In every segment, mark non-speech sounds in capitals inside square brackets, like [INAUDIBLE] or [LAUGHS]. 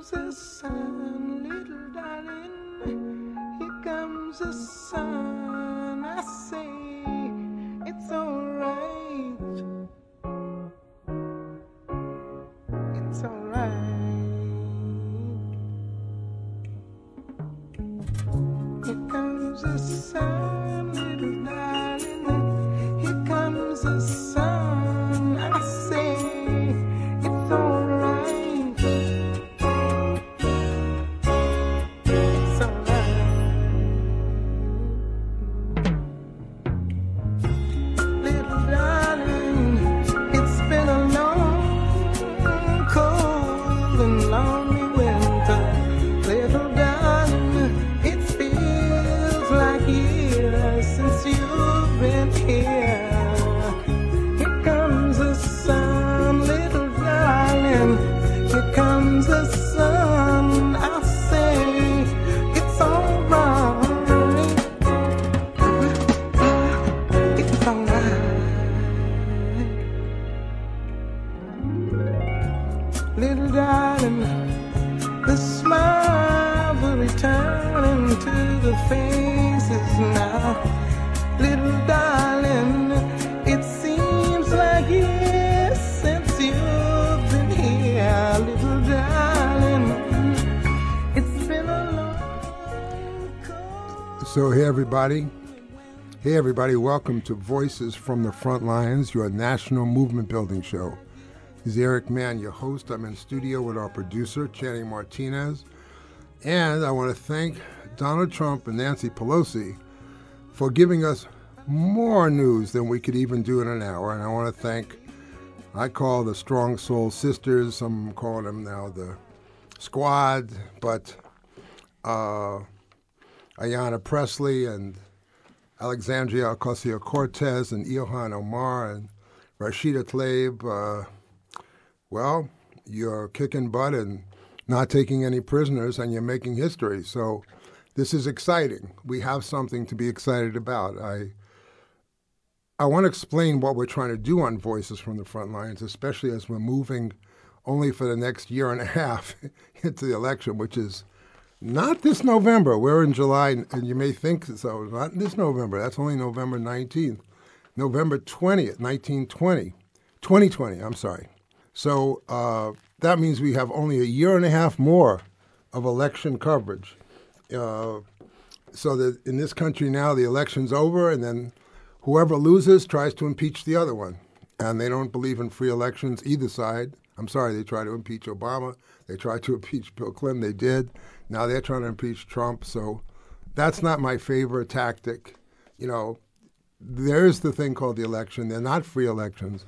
comes the sun, little darling. Everybody. Hey everybody, welcome to Voices from the Front Lines, your national movement building show. This is Eric Mann, your host. I'm in studio with our producer, Channing Martinez. And I want to thank Donald Trump and Nancy Pelosi for giving us more news than we could even do in an hour. And I want to thank, I call the Strong Soul Sisters, some call them now the Squad, but uh, Ayanna Pressley and Alexandria Ocasio Cortez and Ilhan Omar and Rashida Tlaib. Uh, well, you're kicking butt and not taking any prisoners, and you're making history. So this is exciting. We have something to be excited about. I I want to explain what we're trying to do on Voices from the Front Lines, especially as we're moving only for the next year and a half [LAUGHS] into the election, which is not this November. We're in July, and you may think so. Not this November. That's only November 19th. November 20th, 1920. 2020, I'm sorry. So uh, that means we have only a year and a half more of election coverage. Uh, so that in this country now, the election's over, and then whoever loses tries to impeach the other one. And they don't believe in free elections, either side. I'm sorry, they tried to impeach Obama. They tried to [LAUGHS] impeach Bill Clinton. They did. Now they're trying to impeach Trump. So that's not my favorite tactic. You know, there's the thing called the election. They're not free elections.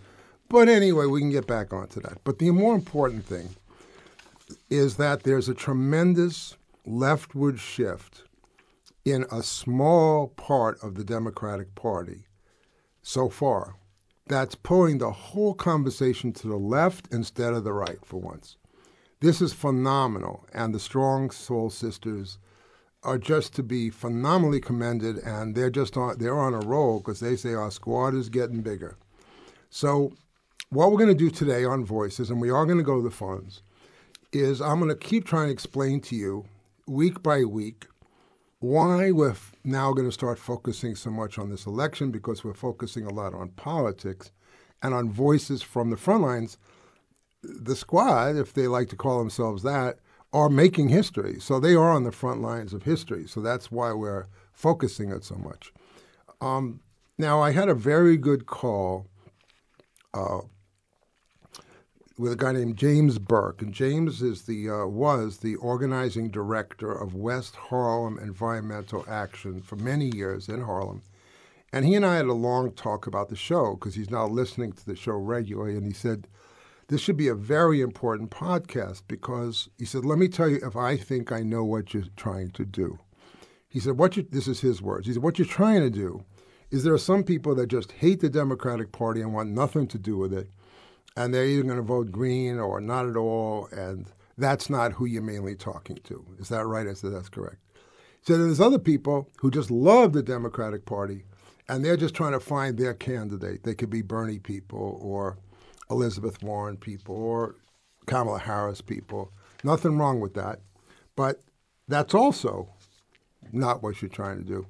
But anyway, we can get back onto that. But the more important thing is that there's a tremendous leftward shift in a small part of the Democratic Party so far that's pulling the whole conversation to the left instead of the right for once. This is phenomenal, and the Strong Soul Sisters are just to be phenomenally commended, and they're just on they're on a roll because they say our squad is getting bigger. So, what we're going to do today on Voices, and we are going to go to the funds, is I'm going to keep trying to explain to you week by week why we're now going to start focusing so much on this election because we're focusing a lot on politics and on voices from the front lines. The squad, if they like to call themselves that, are making history. So they are on the front lines of history. So that's why we're focusing it so much. Um, now, I had a very good call uh, with a guy named James Burke, and James is the uh, was the organizing director of West Harlem Environmental Action for many years in Harlem. And he and I had a long talk about the show because he's now listening to the show regularly, and he said this should be a very important podcast because he said, "Let me tell you if I think I know what you're trying to do." He said, "What you this is his words." He said, "What you're trying to do is there are some people that just hate the Democratic Party and want nothing to do with it." and they're either going to vote green or not at all, and that's not who you're mainly talking to. Is that right? I said, that's correct. So then there's other people who just love the Democratic Party, and they're just trying to find their candidate. They could be Bernie people or Elizabeth Warren people or Kamala Harris people. Nothing wrong with that. But that's also not what you're trying to do.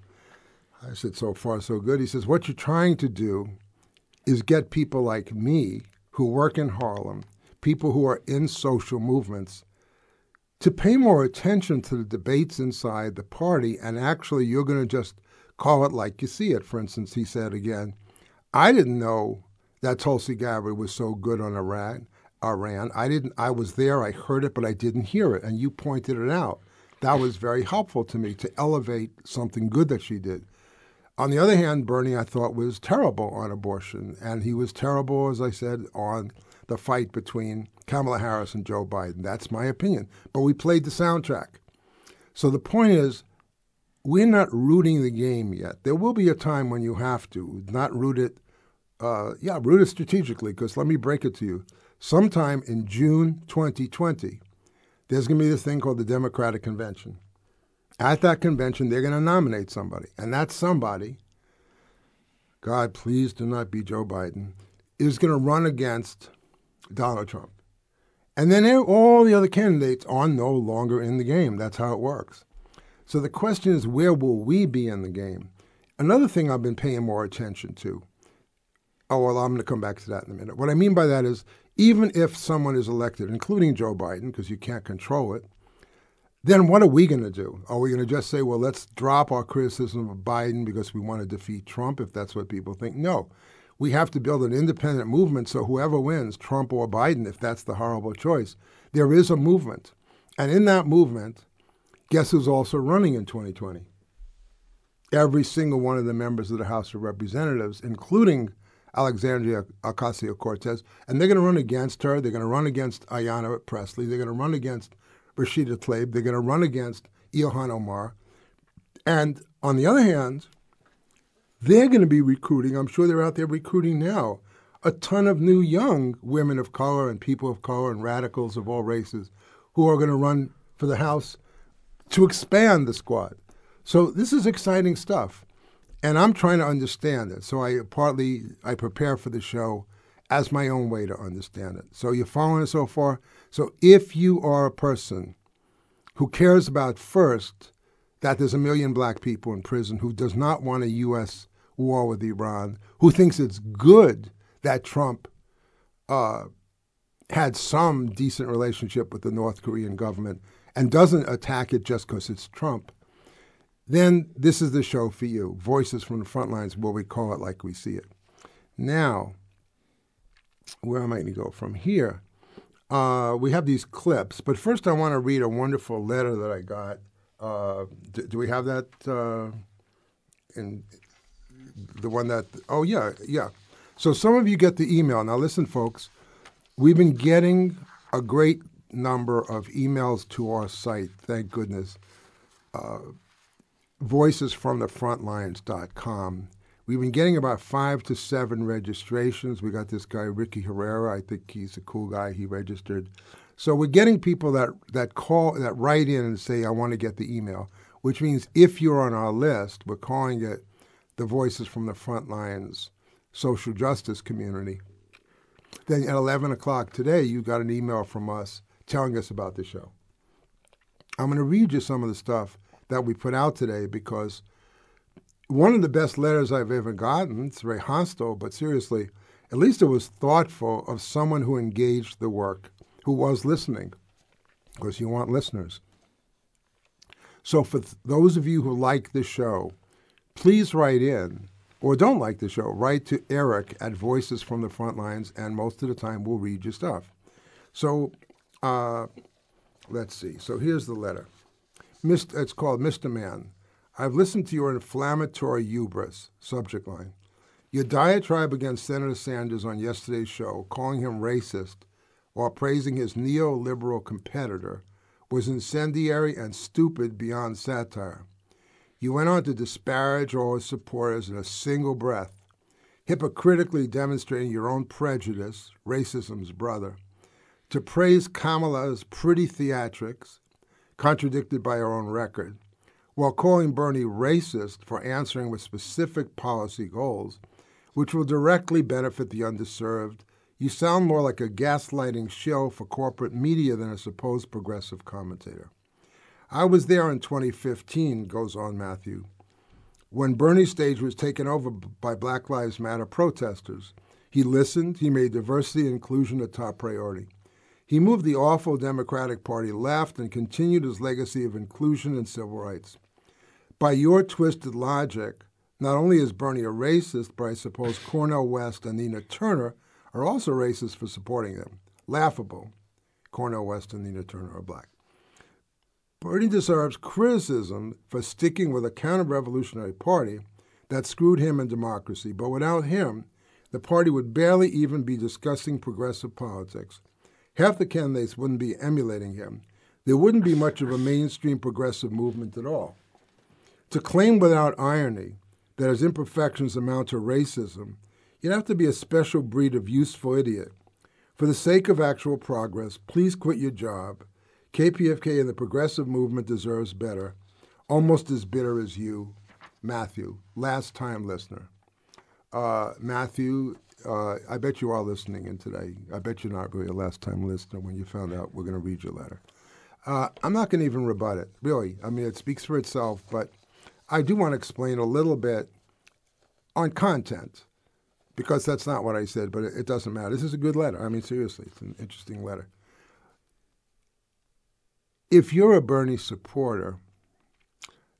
I said, so far, so good. He says, what you're trying to do is get people like me who work in Harlem, people who are in social movements, to pay more attention to the debates inside the party. And actually, you're going to just call it like you see it. For instance, he said again, I didn't know that Tulsi Gabbard was so good on Iran. Iran. I didn't. I was there. I heard it, but I didn't hear it. And you pointed it out. That was very helpful to me to elevate something good that she did. On the other hand, Bernie, I thought, was terrible on abortion. And he was terrible, as I said, on the fight between Kamala Harris and Joe Biden. That's my opinion. But we played the soundtrack. So the point is, we're not rooting the game yet. There will be a time when you have to, not root it, uh, yeah, root it strategically, because let me break it to you. Sometime in June 2020, there's going to be this thing called the Democratic Convention. At that convention, they're going to nominate somebody. And that somebody, God, please do not be Joe Biden, is going to run against Donald Trump. And then all the other candidates are no longer in the game. That's how it works. So the question is, where will we be in the game? Another thing I've been paying more attention to. Oh, well, I'm going to come back to that in a minute. What I mean by that is, even if someone is elected, including Joe Biden, because you can't control it, then what are we going to do? Are we going to just say, well, let's drop our criticism of Biden because we want to defeat Trump, if that's what people think? No. We have to build an independent movement so whoever wins, Trump or Biden, if that's the horrible choice, there is a movement. And in that movement, guess who's also running in 2020? Every single one of the members of the House of Representatives, including Alexandria Ocasio Cortez, and they're going to run against her. They're going to run against Ayanna Pressley. They're going to run against Rashida Tlaib. They're going to run against Ilhan Omar. And on the other hand, they're going to be recruiting, I'm sure they're out there recruiting now, a ton of new young women of color and people of color and radicals of all races who are going to run for the House to expand the squad. So this is exciting stuff. And I'm trying to understand it. So I partly I prepare for the show as my own way to understand it. So you're following it so far? So if you are a person who cares about first that there's a million black people in prison, who does not want a U.S. war with Iran, who thinks it's good that Trump uh, had some decent relationship with the North Korean government and doesn't attack it just because it's Trump, then this is the show for you. Voices from the front lines, what we call it like we see it. Now, where am I going to go from here? Uh, we have these clips, but first I want to read a wonderful letter that I got. Uh, do, do, we have that uh, in the one that? Oh yeah, yeah. So some of you get the email. Now listen, folks. We've been getting a great number of emails to our site. Thank goodness. Uh, voicesfromthefrontlines.com We've been getting about five to seven registrations. We got this guy Ricky Herrera. I think he's a cool guy. He registered. So we're getting people that that call that write in and say, "I want to get the email," which means if you're on our list, we're calling it the Voices from the Front Lines Social Justice Community. Then at 11 o'clock today, you got an email from us telling us about the show. I'm going to read you some of the stuff that we put out today because one of the best letters I've ever gotten. It's very hostile, but seriously, at least it was thoughtful of someone who engaged the work, who was listening, because you want listeners. So, for th- those of you who like the show, please write in, or don't like the show, write to Eric at Voices from the Front Lines, and most of the time we'll read your stuff. So, uh, let's see. So, here's the letter. It's called Mr. Mann. I've listened to your inflammatory hubris, subject line. Your diatribe against Senator Sanders on yesterday's show, calling him racist while praising his neoliberal competitor, was incendiary and stupid beyond satire. You went on to disparage all his supporters in a single breath, hypocritically demonstrating your own prejudice, racism's brother, to praise Kamala's pretty theatrics, contradicted by her own record, while calling Bernie racist for answering with specific policy goals, which will directly benefit the underserved, You sound more like a gaslighting show for corporate media than a supposed progressive commentator. I was there in 2015, goes on Matthew, when Bernie's stage was taken over by Black Lives Matter protesters. He listened, he made diversity and inclusion a top priority. He moved the awful Democratic Party left and continued his legacy of inclusion and civil rights. By your twisted logic, not only is Bernie a racist, but I suppose Cornel West and Nina Turner are also racist for supporting them. Laughable. Cornel West and Nina Turner are black. Bernie deserves criticism for sticking with a counter revolutionary party that screwed him and democracy, but without him, the party would barely even be discussing progressive politics. Half the candidates wouldn't be emulating him. There wouldn't be much of a mainstream progressive movement at all. To claim without irony that his imperfections amount to racism, you'd have to be a special breed of useful idiot. For the sake of actual progress, please quit your job. KPFK and the progressive movement deserves better, almost as bitter as you, Matthew, last time listener. Uh, Matthew, uh, I bet you are listening in today. I bet you're not really a last time listener when you found out we're going to read your letter. Uh, I'm not going to even rebut it, really. I mean, it speaks for itself, but I do want to explain a little bit on content because that's not what I said, but it, it doesn't matter. This is a good letter. I mean, seriously, it's an interesting letter. If you're a Bernie supporter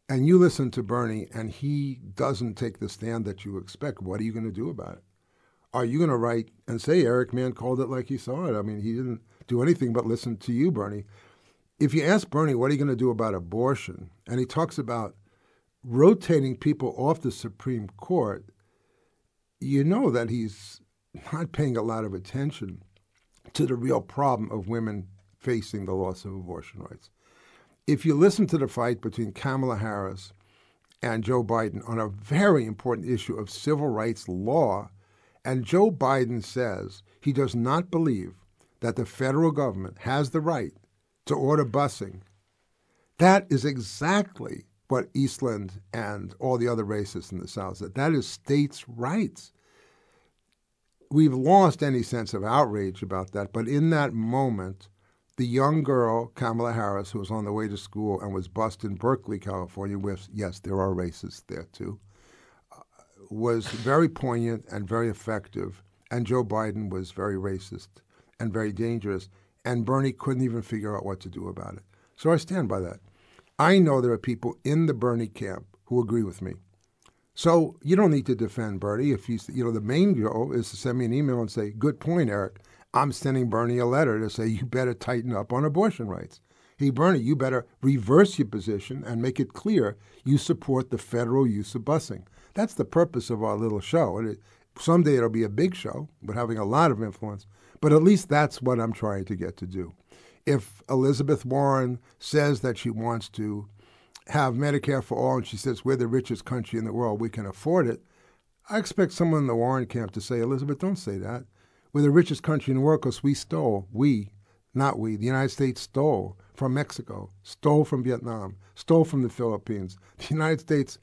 and you listen to Bernie and he doesn't take the stand that you expect, what are you going to do about it? Are you going to write and say Eric Mann called it like he saw it? I mean, he didn't do anything but listen to you, Bernie. If you ask Bernie, what are you going to do about abortion? And he talks about rotating people off the Supreme Court, you know that he's not paying a lot of attention to the real problem of women facing the loss of abortion rights. If you listen to the fight between Kamala Harris and Joe Biden on a very important issue of civil rights law, and Joe Biden says he does not believe that the federal government has the right to order busing, that is exactly what Eastland and all the other racists in the South said. That is states' rights. We've lost any sense of outrage about that, but in that moment, the young girl, Kamala Harris, who was on the way to school and was bused in Berkeley, California, with, yes, there are racists there too, was very poignant and very effective. And Joe Biden was very racist and very dangerous. And Bernie couldn't even figure out what to do about it. So I stand by that. I know there are people in the Bernie camp who agree with me. So you don't need to defend Bernie. If he's, you know, the main goal is to send me an email and say, "Good point, Eric. I'm sending Bernie a letter to say you better tighten up on abortion rights." Hey, Bernie, you better reverse your position and make it clear you support the federal use of busing. That's the purpose of our little show. And it, someday it'll be a big show, but having a lot of influence. But at least that's what I'm trying to get to do if Elizabeth Warren says that she wants to have Medicare for all and she says we're the richest country in the world, we can afford it, I expect someone in the Warren camp to say, Elizabeth, don't say that. We're the richest country in the world because we stole, we, not we, the United States stole from Mexico, stole from Vietnam, stole from the Philippines. The United States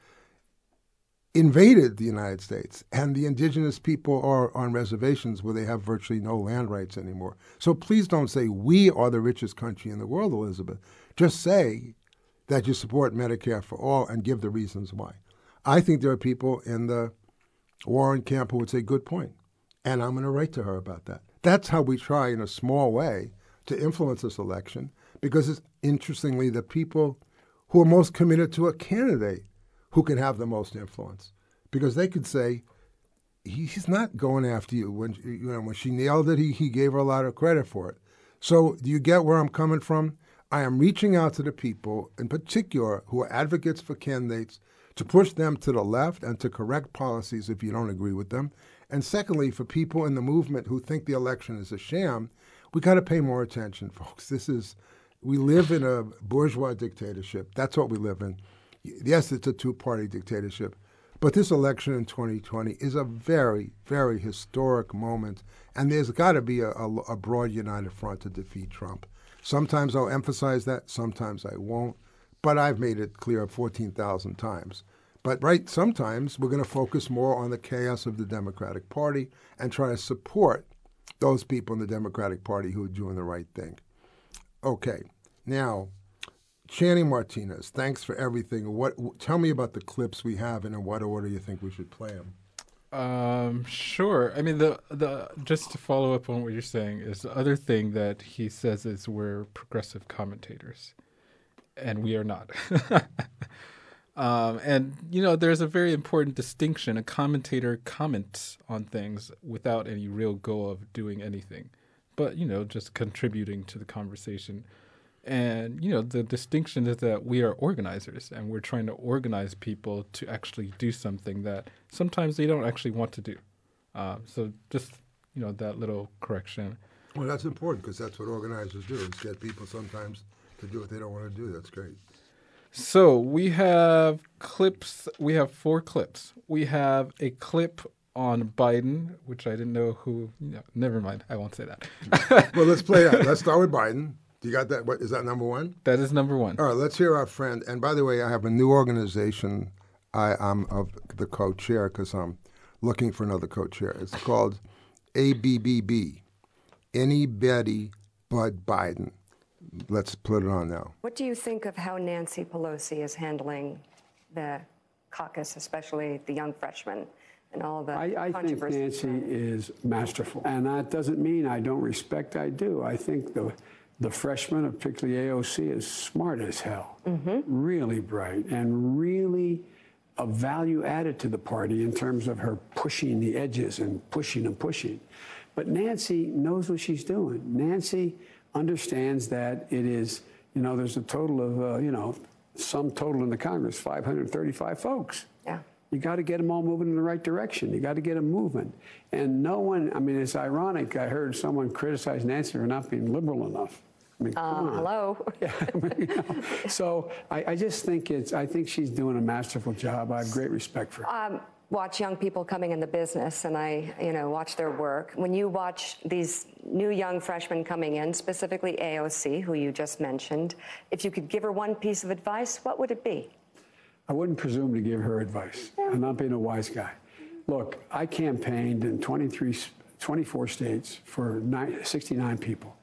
invaded the United States, and the indigenous people are on reservations where they have virtually no land rights anymore. So please don't say we are the richest country in the world, Elizabeth. Just say that you support Medicare for all and give the reasons why. I think there are people in the Warren camp who would say, good point. And I'm going to write to her about that. That's how we try, in a small way, to influence this election because it's interestingly the people who are most committed to a candidate who can have the most influence. Because they could say he's not going after you when you know when she nailed it he, he gave her a lot of credit for it. So do you get where i'm coming from? I am reaching out to the people in particular who are advocates for candidates to push them to the left and to correct policies if you don't agree with them. And secondly for people in the movement who think the election is a sham we got to pay more attention [LAUGHS] folks. This is we live in a bourgeois dictatorship. That's what we live in yes, it's a two party dictatorship, but this election in 2020 is a very, very historic moment, and there's got to be a, a, a, broad united front to defeat Trump. Sometimes I'll emphasize that, sometimes I won't, but I've made it clear 14,000 times. But right, sometimes we're going to focus more on the chaos of the Democratic Party and try to support those people in the Democratic Party who are doing the right thing. Okay, now Channing Martinez, thanks for everything. What? Tell me about the clips we have, and in what order you think we should play them. Um, sure. I mean, the the just to follow up on what you're saying is the other thing that he says is we're progressive commentators, and we are not. [LAUGHS] um, and you know, there's a very important distinction. A commentator comments on things without any real goal of doing anything, but you know, just contributing to the conversation. And you know, the distinction is that we are organizers, and we're trying to organize people to actually do something that sometimes they don't actually want to do. Uh, so just you know that little correction. Well, that's important because that's what organizers do: is get people sometimes to do what they don't want to do. That's great. So we have clips. We have four clips. We have a clip on Biden, which I didn't know who. You know, never mind. I won't say that. well, let's play that. [LAUGHS] Let's start with Biden. Do you got that? What is that number one? That is number one. All right, let's hear our friend. And by the way, I have a new organization. I, am of the co-chair because I'm looking for another co-chair. It's called ABBB, Anybody But Biden. Let's put it on now. What do you think of how Nancy Pelosi is handling the caucus, especially the young freshmen? And all the I, I think Nancy is masterful. And that doesn't mean I don't respect, I do. I think the the freshman, particularly AOC, is smart as hell, mm-hmm. really bright, and really a value added to the party in terms of her pushing the edges and pushing and pushing. But Nancy knows what she's doing. Nancy understands that it is, you know, there's a total of, uh, you know, some total in the Congress, 535 folks. Yeah. You got to get them all moving in the right direction. You got to get them moving. And no one, I mean, it's ironic. I heard someone criticize Nancy for not being liberal enough. I mean, uh, hello. yeah, I mean, you know, so I, I, just think it's. I think she's doing a masterful job. I have great respect for her. Um, watch young people coming in the business, and I, you know, watch their work. When you watch these new young freshmen coming in, specifically AOC, who you just mentioned, if you could give her one piece of advice, what would it be? I wouldn't presume to give her advice. Yeah. I'm not being a wise guy. Look, I campaigned in 23, 24 states for 69 people.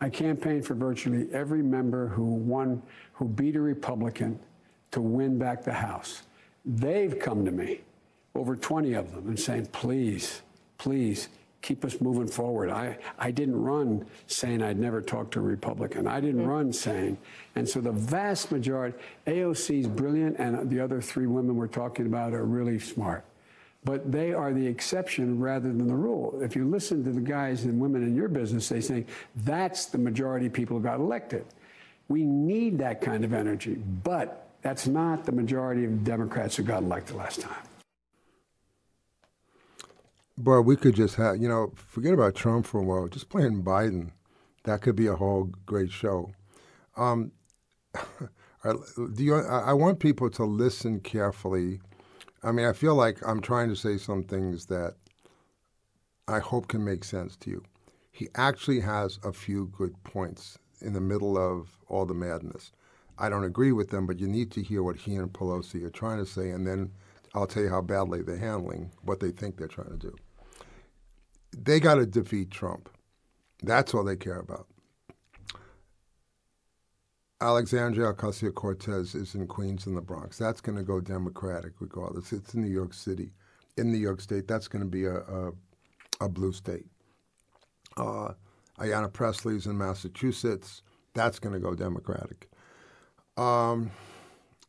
I campaigned for virtually every member who won, who beat a Republican to win back the House. They've come to me, over 20 of them, and saying, please, please keep us moving forward. I, I didn't run saying I'd never talk to a Republican. I didn't mm-hmm. run saying. And so the vast majority, AOC is brilliant, and the other three women we're talking about are really smart but they are the exception rather than the rule. If you listen to the guys and women in your business, they say that's the majority of people who got elected. We need that kind of energy, but that's not the majority of Democrats who got elected last time. Boy, we could just have, you know, forget about Trump for a while, just playing Biden. That could be a whole great show. Um, [LAUGHS] do you, I want people to listen carefully I mean, I feel like I'm trying to say some things that I hope can make sense to you. He actually has a few good points in the middle of all the madness. I don't agree with them, but you need to hear what he and Pelosi are trying to say, and then I'll tell you how badly they're handling what they think they're trying to do. They got to defeat Trump. That's all they care about. Alexandria Ocasio Cortez is in Queens in the Bronx. That's going to go Democratic regardless. It's in New York City. In New York State, that's going to be a, a, a blue state. Uh, Ayanna Pressley's in Massachusetts. That's going to go Democratic. Um,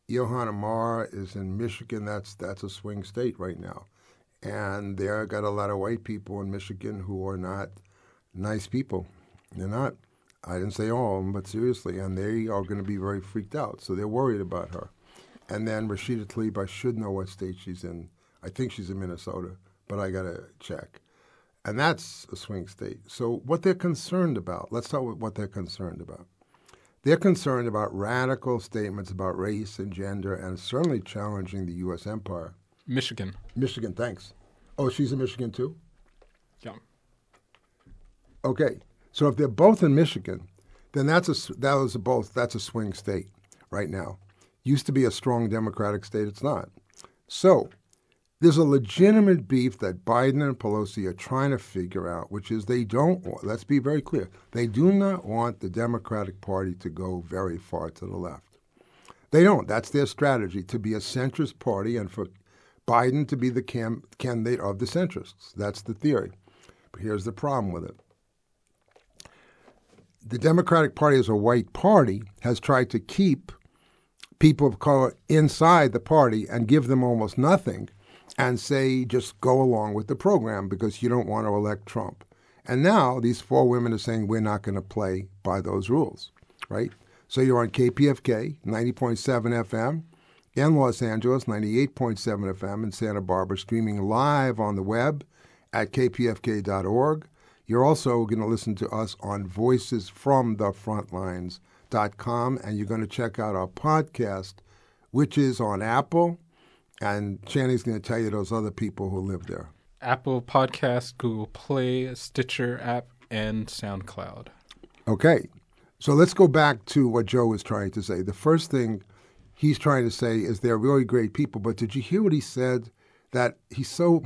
Ilhan Omar is in Michigan. That's that's a swing state right now, and there got a lot of white people in Michigan who are not nice people. They're not. I didn't say all of them, but seriously, and they are going to be very freaked out. So they're worried about her. And then Rashida Tlaib, I should know what state she's in. I think she's in Minnesota, but I got to check. And that's a swing state. So what they're concerned about, let's start with what they're concerned about. They're concerned about radical statements about race and gender and certainly challenging the U.S. empire. Michigan. Michigan, thanks. Oh, she's in Michigan too? Yeah. Okay. So if they're both in Michigan, then that's a that was a both that's a swing state right now. Used to be a strong Democratic state, it's not. So there's a legitimate beef that Biden and Pelosi are trying to figure out, which is they don't want, let's be very clear, they do not want the Democratic Party to go very far to the left. They don't. That's their strategy to be a centrist party and for Biden to be the cam- candidate of the centrists. That's the theory. But here's the problem with it. The Democratic Party, as a white party, has tried to keep people of color inside the party and give them almost nothing and say just go along with the program because you don't want to elect Trump. And now these four women are saying we're not going to play by those rules, right? So you're on KPFK 90.7 FM in Los Angeles, 98.7 FM in Santa Barbara, streaming live on the web at kpfk.org. You're also going to listen to us on voicesfromthefrontlines.com, and you're going to check out our podcast, which is on Apple, and Channy's going to tell you those other people who live there. Apple Podcast, Google Play, Stitcher app, and SoundCloud. Okay. So let's go back to what Joe was trying to say. The first thing he's trying to say is they're really great people, but did you hear what he said? That he's so,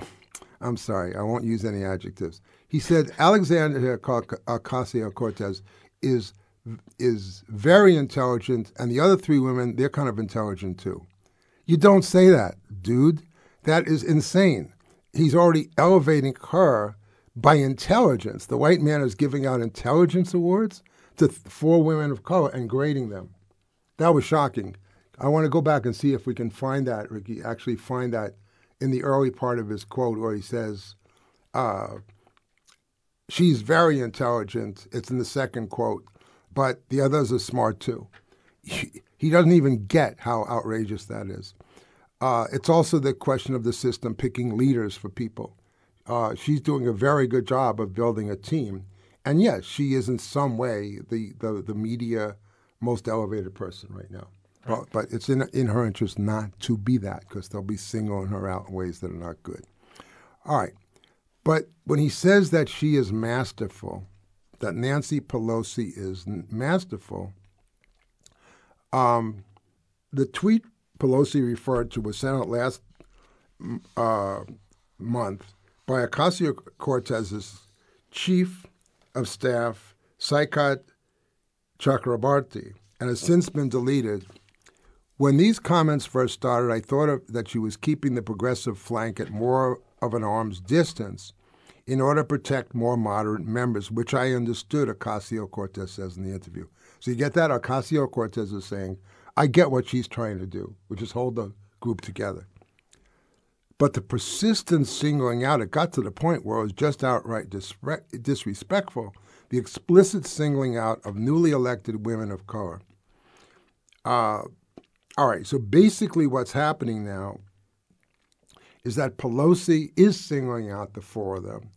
I'm sorry, I won't use any adjectives. He said Alexandria Ocasio Cortez is is very intelligent, and the other three women, they're kind of intelligent too. You don't say that, dude. That is insane. He's already elevating her by intelligence. The white man is giving out intelligence awards to four women of color and grading them. That was shocking. I want to go back and see if we can find that, Ricky, actually find that in the early part of his quote where he says, uh, she's very intelligent. It's in the second quote, but the others are smart too. He, he doesn't even get how outrageous that is. Uh, it's also the question of the system picking leaders for people. Uh, she's doing a very good job of building a team. And yes, she is in some way the, the, the media most elevated person right now. Right. But, but it's in, in her interest not to be that because they'll be singling her out in ways that are not good. All right. But when he says that she is masterful, that Nancy Pelosi is masterful, um, the tweet Pelosi referred to was sent out last uh, month by Ocasio Cortez's chief of staff, Saikat Chakrabarti, and has since been deleted. When these comments first started, I thought of, that she was keeping the progressive flank at more of an arm's distance in order to protect more moderate members, which I understood Ocasio Cortez says in the interview. So you get that? Ocasio Cortez is saying, I get what she's trying to do, which is hold the group together. But the persistent singling out, it got to the point where it was just outright disrespectful. The explicit singling out of newly elected women of color. Uh, all right, so basically what's happening now is that Pelosi is singling out the four of them.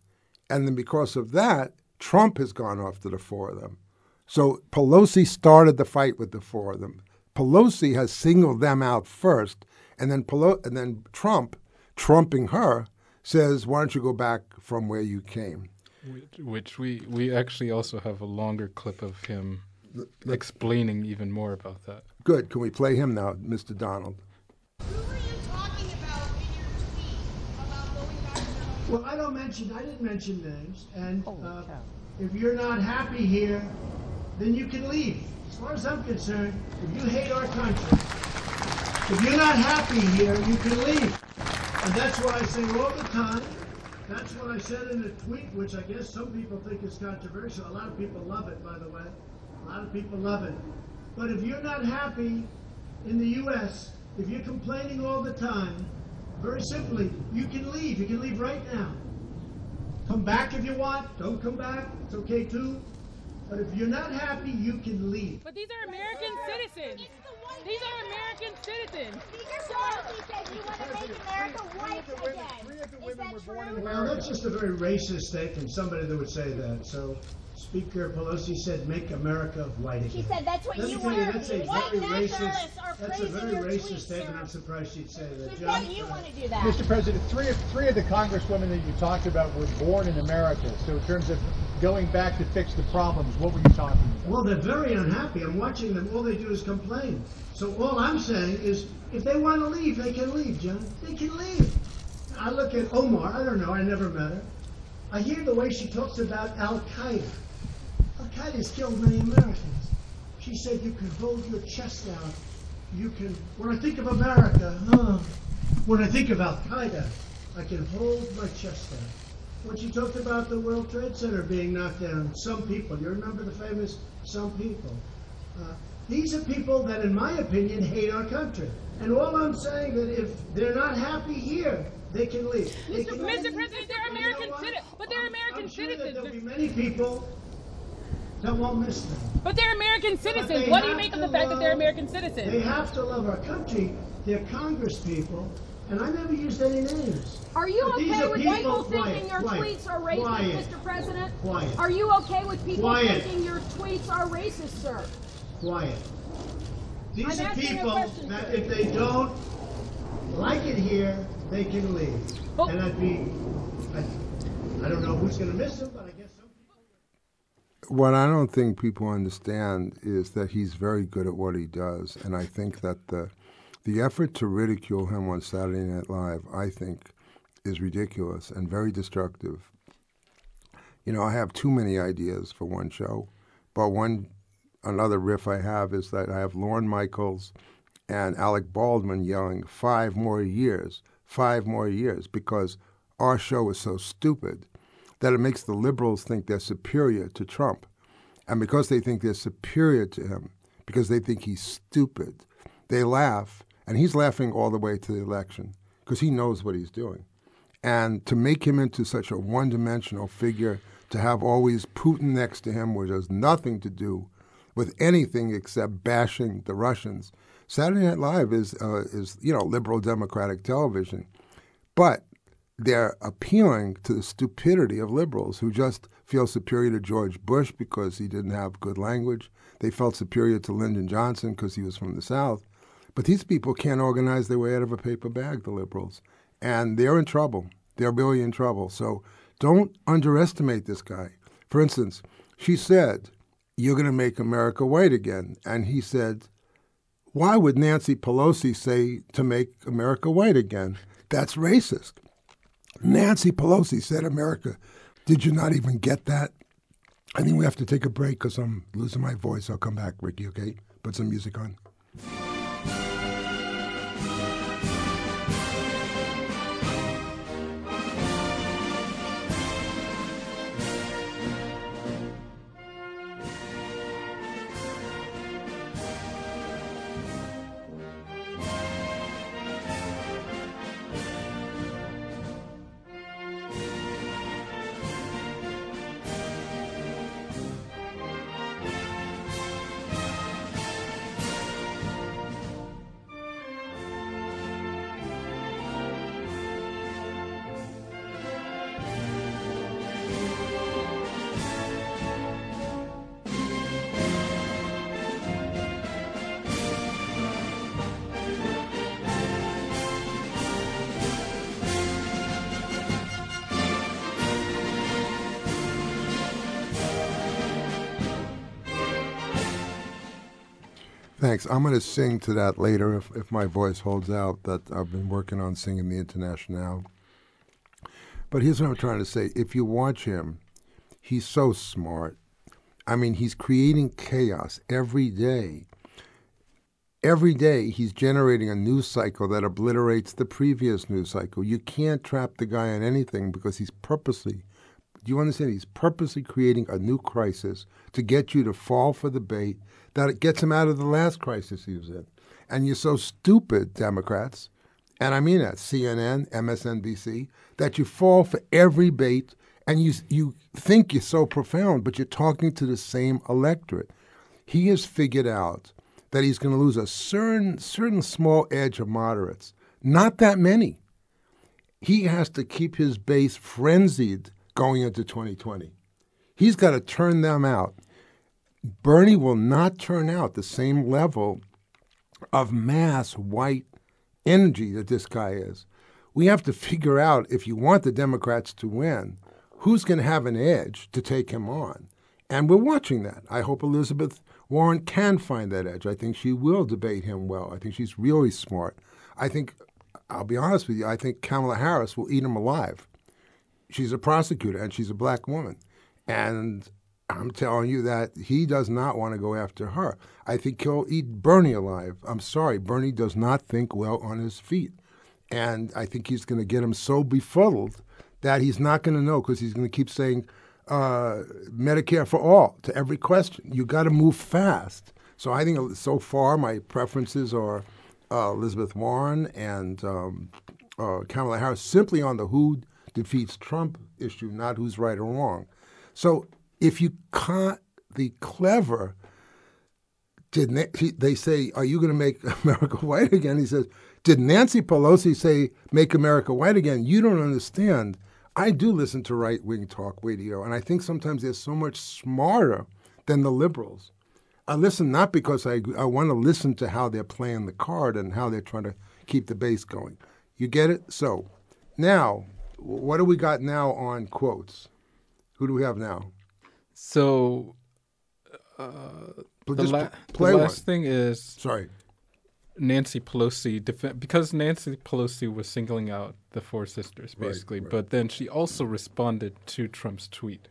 And then because of that, Trump has gone after the four of them. So Pelosi started the fight with the four of them. Pelosi has singled them out first, and then Pelo- and then Trump, trumping her, says, "Why don't you go back from where you came?" Which, which we we actually also have a longer clip of him explaining even more about that. Good. Can we play him now, Mr. Donald? Well, I don't mention, I didn't mention names, and uh, if you're not happy here, then you can leave. As far as I'm concerned, if you hate our country, if you're not happy here, you can leave. And that's what I say all the time. That's what I said in a tweet, which I guess some people think is controversial. A lot of people love it, by the way. A lot of people love it. But if you're not happy in the U.S., if you're complaining all the time, very simply, you can leave. You can leave right now. Come back if you want. Don't come back. It's okay too. But if you're not happy, you can leave. But these are American citizens. These are American citizens. you want to make America white again. Is that true? Well, that's just a very racist statement. Somebody that would say that. So Speaker Pelosi said, "Make America white again." She said that's what Let you me want that's to a do. White very nationalists racist. are That's a very racist tweets, statement. sir. I'm surprised she'd say that. She John, you uh, want to do that. Mr. President, three of, three of the congresswomen that you talked about were born in America. So in terms of going back to fix the problems, what were you talking about? Well, they're very unhappy. I'm watching them. All they do is complain. So all I'm saying is, if they want to leave, they can leave, John. They can leave. I look at Omar, I don't know, I never met her. I hear the way she talks about Al Qaeda. Al Qaeda has killed many Americans. She said you can hold your chest out. You can, when I think of America, huh, when I think of Al Qaeda, I can hold my chest out. When she talked about the World Trade Center being knocked down, some people, you remember the famous some people? Uh, these are people that, in my opinion, hate our country. And all I'm saying is that if they're not happy here, they can leave. They Mr. can Mr. leave. President, they're And you American know citizens, but they're American I'm sure that there'll be many people that won't miss them. But they're American citizens. they What do you make of the fact that they're American They citizens? have to love our country. They're Congress people, and I never used any names. Are you But okay are with people- people thinking quiet, your quiet, tweets are racist, quiet, Mr. President? Quiet. Are you okay with people Quiet. thinking your tweets are racist, sir? Quiet. These I'm are people question, that sir. if they don't like it here, they can leave. Oh. And I'd be, I, I don't know who's going to miss them, but I guess some people. What I don't think people understand is that he's very good at what he does, and I think that the the effort to ridicule him on Saturday Night Live, I think, is ridiculous and very destructive. You know, I have too many ideas for one show, but one another riff I have is that I have Lorne Michaels and Alec Baldwin yelling five more years, five more years, because our show is so stupid that it makes the liberals think they're superior to Trump. And because they think they're superior to him, because they think he's stupid, they laugh, and he's laughing all the way to the election because he knows what he's doing. And to make him into such a one dimensional figure, to have always Putin next to him, which has nothing to do with anything except bashing the Russians. Saturday Night Live is, uh, is you know, liberal democratic television. But they're appealing to the stupidity of liberals who just feel superior to George Bush because he didn't have good language. They felt superior to Lyndon Johnson because he was from the South. But these people can't organize their way out of a paper bag, the liberals. And they're in trouble. They're really in trouble. So don't underestimate this guy. For instance, she said, You're going to make America white again. And he said, Why would Nancy Pelosi say to make America white again? That's racist. Nancy Pelosi said America. Did you not even get that? I think we have to take a break because I'm losing my voice. I'll come back, Ricky, okay? Put some music on. Thanks. I'm going to sing to that later if, if my voice holds out. That I've been working on singing the International. But here's what I'm trying to say. If you watch him, he's so smart. I mean, he's creating chaos every day. Every day, he's generating a news cycle that obliterates the previous news cycle. You can't trap the guy on anything because he's purposely, do you understand? He's purposely creating a new crisis to get you to fall for the bait that it gets him out of the last crisis he was in. And you're so stupid, Democrats, and I mean that, CNN, MSNBC, that you fall for every bait and you, you think you're so profound, but you're talking to the same electorate. He has figured out that he's going to lose a certain, certain small edge of moderates, not that many. He has to keep his base frenzied going into 2020. He's got to turn them out. Bernie will not turn out the same level of mass white energy that this guy is. We have to figure out if you want the Democrats to win, who's going to have an edge to take him on. And we're watching that. I hope Elizabeth Warren can find that edge. I think she will debate him well. I think she's really smart. I think I'll be honest with you, I think Kamala Harris will eat him alive. She's a prosecutor and she's a black woman. And I'm telling you that he does not want to go after her. I think he'll eat Bernie alive. I'm sorry, Bernie does not think well on his feet. And I think he's going to get him so befuddled that he's not going to know because he's going to keep saying uh, Medicare for all to every question. You got to move fast. So I think so far my preferences are uh, Elizabeth Warren and um, uh, Kamala Harris simply on the who defeats Trump issue, not who's right or wrong. So if you can't the clever, did they say, "Are you going to make [LAUGHS] America white again?" He says, "Did Nancy Pelosi say make America white again?" You don't understand. I do listen to right wing talk radio, and I think sometimes they're so much smarter than the liberals. I listen not because I, I want to listen to how they're playing the card and how they're trying to keep the base going. You get it? So now, what do we got now on quotes? Who do we have now? So uh, the, la- the last thing is sorry. Nancy Pelosi def- because Nancy Pelosi was singling out the four sisters basically, right, right. but then she also responded to Trump's tweet,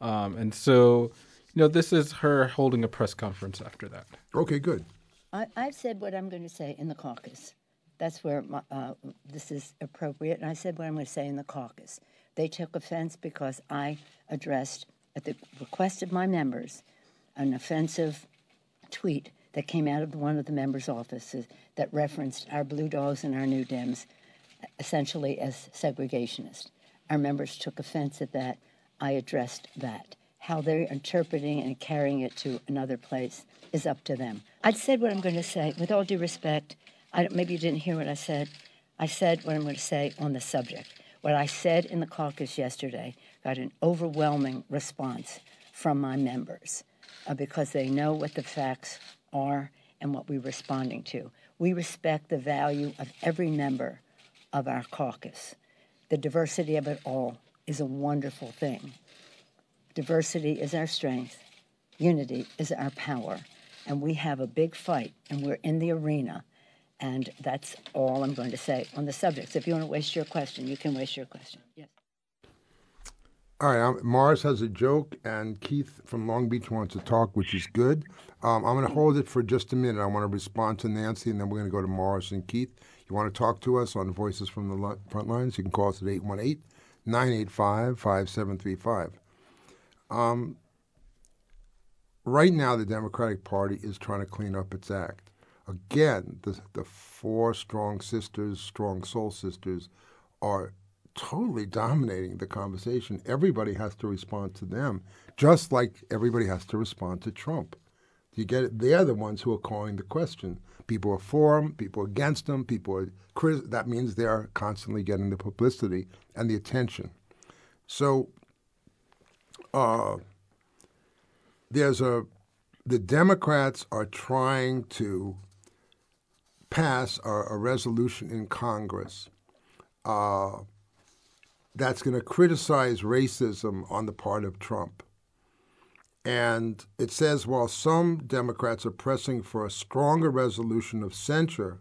um, and so you know this is her holding a press conference after that. Okay, good. I, have said what I'm going to say in the caucus. That's where my, uh, this is appropriate, and I said what I'm going to say in the caucus. They took offense because I addressed, at the request of my members, an offensive tweet that came out of one of the members' offices that referenced our Blue Dogs and our New Dems essentially as segregationists. Our members took offense at that. I addressed that. How they're interpreting and carrying it to another place is up to them. I said what I'm going to say. With all due respect, I, maybe you didn't hear what I said. I said what I'm going to say on the subject. What I said in the caucus yesterday got an overwhelming response from my members uh, because they know what the facts are and what we're responding to. We respect the value of every member of our caucus. The diversity of it all is a wonderful thing. Diversity is our strength, unity is our power, and we have a big fight, and we're in the arena. And that's all I'm going to say on the subject. So if you want to waste your question, you can waste your question. Yes. All right, um, Morris has a joke, and Keith from Long Beach wants to talk, which is good. Um, I'm going to hold it for just a minute. I want to respond to Nancy, and then we're going to go to Morris and Keith. You want to talk to us on Voices from the Front Lines? You can call us at 818 985 5735. Um, right now, the Democratic Party is trying to clean up its act. Again, the, the four strong sisters, strong soul sisters, are totally dominating the conversation. Everybody has to respond to them, just like everybody has to respond to Trump. You get it? They're the ones who are calling the question. People are for him, people are against him, people are crit- that means they're constantly getting the publicity and the attention. So uh, there's a the Democrats are trying to pass a, a resolution in Congress uh, that's going to criticize racism on the part of Trump. And it says while some Democrats are pressing for a stronger resolution of censure,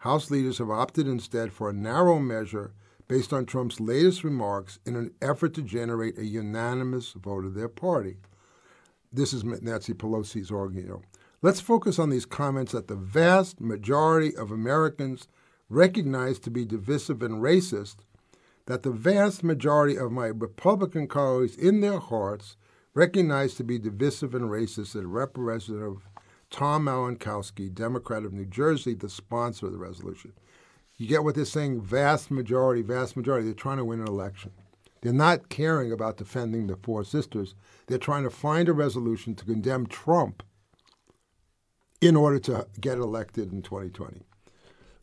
House leaders have opted instead for a narrow measure based on Trump's latest remarks in an effort to generate a unanimous vote of their party. This is Nancy Pelosi's argument. Let's focus on these comments that the vast majority of Americans recognize to be divisive and racist that the vast majority of my Republican colleagues in their hearts recognize to be divisive and racist that Representative Tom Malinowski, Democrat of New Jersey, the sponsor of the resolution. You get what they're saying? Vast majority, vast majority. They're trying to win an election. They're not caring about defending the four sisters. They're trying to find a resolution to condemn Trump in order to get elected in 2020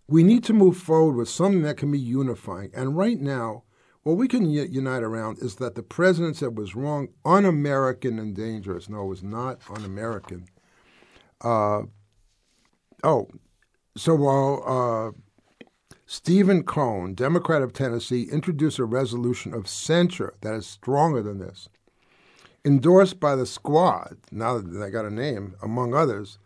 we need to move forward with something that can be unifying. And right now, what we can unite around is that the president said was wrong, un American, and dangerous. No, it was not un American. Uh, oh, so while uh, Stephen Cohen, Democrat of Tennessee, introduced a resolution of censure that is stronger than this, endorsed by the squad, now that they got a name, among others,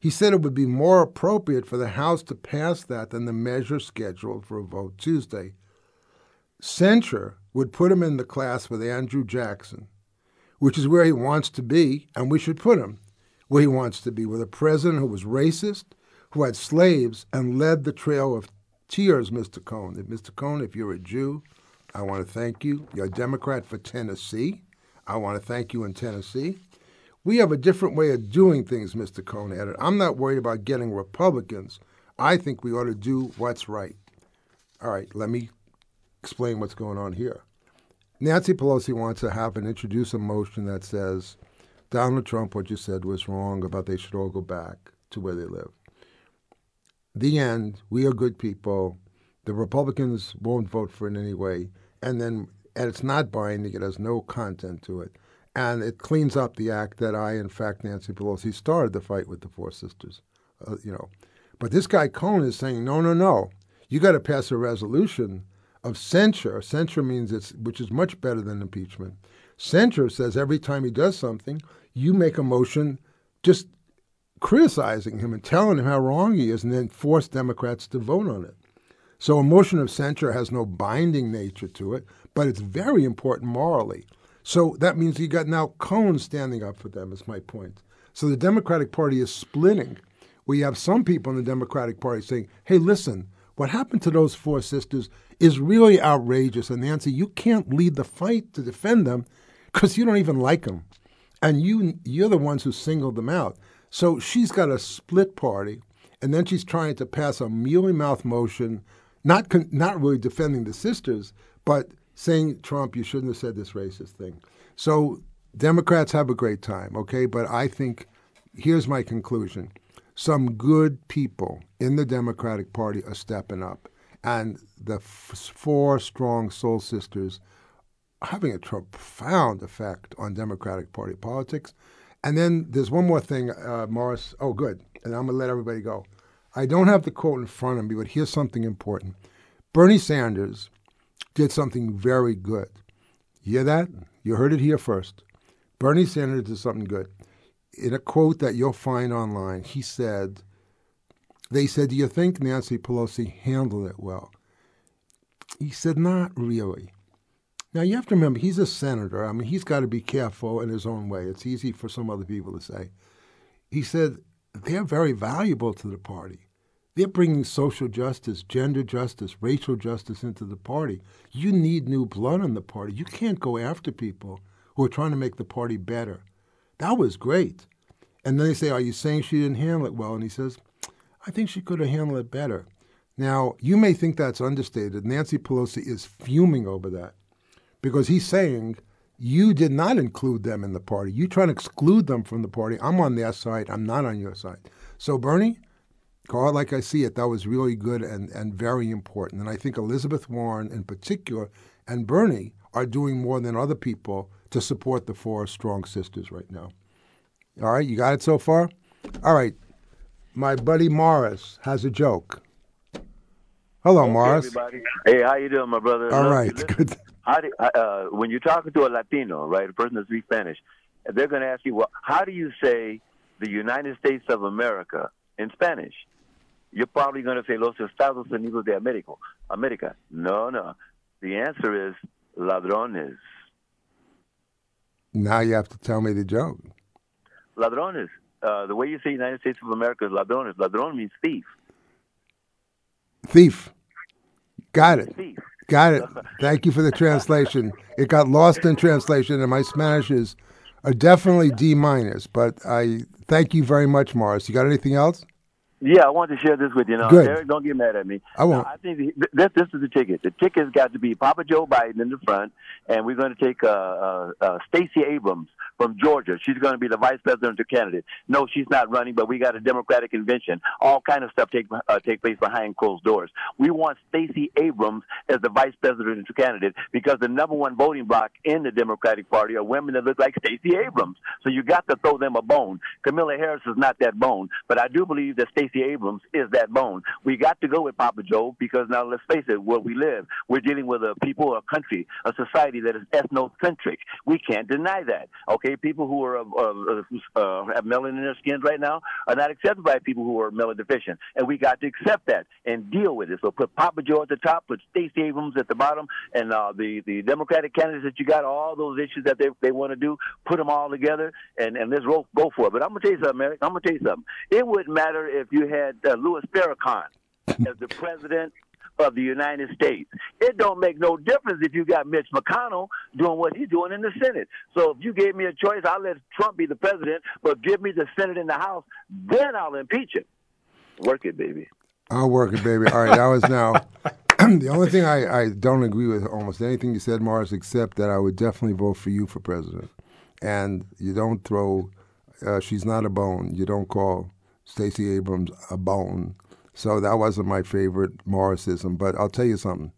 He said it would be more appropriate for the House to pass that than the measure scheduled for a vote Tuesday. Censure would put him in the class with Andrew Jackson, which is where he wants to be, and we should put him where he wants to be, with a president who was racist, who had slaves, and led the trail of tears, Mr. Cohen. Mr. Cohen, if you're a Jew, I want to thank you. You're a Democrat for Tennessee. I want to thank you in Tennessee. We have a different way of doing things, Mr. Cohen added. I'm not worried about getting Republicans. I think we ought to do what's right. All right, let me explain what's going on here. Nancy Pelosi wants to have and introduce a motion that says Donald Trump, what you said was wrong about they should all go back to where they live. The end. We are good people. The Republicans won't vote for it anyway. And then, and it's not binding. It has no content to it. And it cleans up the act that I, in fact, Nancy Pelosi started the fight with the Four Sisters. Uh, you know, but this guy Cohen is saying, no, no, no. You got to pass a resolution of censure. Censure means it's, which is much better than impeachment. Censure says every time he does something, you make a motion just criticizing him and telling him how wrong he is, and then force Democrats to vote on it. So a motion of censure has no binding nature to it, but it's very important morally. So that means you got now Cohen standing up for them, is my point. So the Democratic Party is splitting. We have some people in the Democratic Party saying, hey, listen, what happened to those four sisters is really outrageous. And Nancy, you can't lead the fight to defend them because you don't even like them and you you're the ones who singled them out. So she's got a split party, and then she's trying to pass a mealy mouth motion, not con- not really defending the sisters, but saying Trump, you shouldn't have said this racist thing. So Democrats have a great time, okay? But I think here's my conclusion: some good people in the Democratic Party are stepping up, and the f- four strong soul sisters having a profound effect on Democratic Party politics. And then there's one more thing, uh, Morris. Oh, good. And I'm going to let everybody go. I don't have the quote in front of me, but here's something important. Bernie Sanders did something very good. You hear that? You heard it here first. Bernie Sanders did something good. In a quote that you'll find online, he said, They said, Do you think Nancy Pelosi handled it well? He said, Not really. Now you have to remember he's a senator. I mean, he's got to be careful in his own way. It's easy for some other people to say. He said they're very valuable to the party. They're bringing social justice, gender justice, racial justice into the party. You need new blood in the party. You can't go after people who are trying to make the party better. That was great. And then they say, Are you saying she didn't handle it well? And he says, I think she could have handled it better. Now, you may think that's understated. Nancy Pelosi is fuming over that because he's saying you did not include them in the party. You try to exclude them from the party. I'm on their side. I'm not on your side. So Bernie, it like I see it. That was really good and, and very important. And I think Elizabeth Warren in particular and Bernie are doing more than other people to support the four strong sisters right now. All right, you got it so far? All right. My buddy Morris has a joke. Hello, hey, Morris. Everybody. Hey, how you doing, my brother? All right, good. How do, uh, when you're talking to a Latino, right, a person that speaks Spanish, they're going to ask you, well, how do you say the United States of America in Spanish? You're probably going to say Los Estados Unidos de America. America. No, no. The answer is ladrones. Now you have to tell me the joke. Ladrones. Uh, the way you say United States of America is ladrones. Ladron means thief. Thief. Got it. Thief. Got it. [LAUGHS] Thank you for the translation. It got lost in translation, and my Spanish is are definitely D minus. But I thank you very much, Morris. You got anything else? Yeah, I want to share this with you. Now, Good. Eric, don't get mad at me. I won't. Now, I think the, this this is the ticket. The ticket's got to be Papa Joe Biden in the front, and we're going to take uh, uh, uh, Stacey Abrams from Georgia. She's going to be the vice presidential candidate. No, she's not running, but we got a Democratic convention. All kind of stuff take uh, take place behind closed doors. We want Stacey Abrams as the vice presidential candidate because the number one voting bloc in the Democratic Party are women that look like Stacey Abrams. So you got to throw them a bone. Kamala Harris is not that bone, but I do believe that Stacey Abrams is that bone. We got to go with Papa Joe because now let's face it, where we live, we're dealing with a people, a country, a society that is ethnocentric. We can't deny that. Okay Okay, people who are uh, uh, have melanin in their skins right now are not accepted by people who are melanin deficient, and we got to accept that and deal with it. So put Papa Joe at the top, put Stacey Abrams at the bottom, and uh, the the Democratic candidates that you got, all those issues that they they want to do, put them all together, and and let's roll, go for it. But I'm gonna tell you something, Eric. I'm gonna tell you something. It wouldn't matter if you had uh, Louis Farrakhan as the president of the United States. It don't make no difference if you got Mitch McConnell doing what he's doing in the Senate. So if you gave me a choice, I'll let Trump be the president, but give me the Senate and the House, then I'll impeach him. Work it, baby. I'll work it, baby. All right, that was now. [LAUGHS] [CLEARS THROAT] the only thing I, I don't agree with almost anything you said, Morris, except that I would definitely vote for you for president. And you don't throw, uh, she's not a bone. You don't call Stacey Abrams a bone. So that wasn't my favorite Morrisism. But I'll tell you something.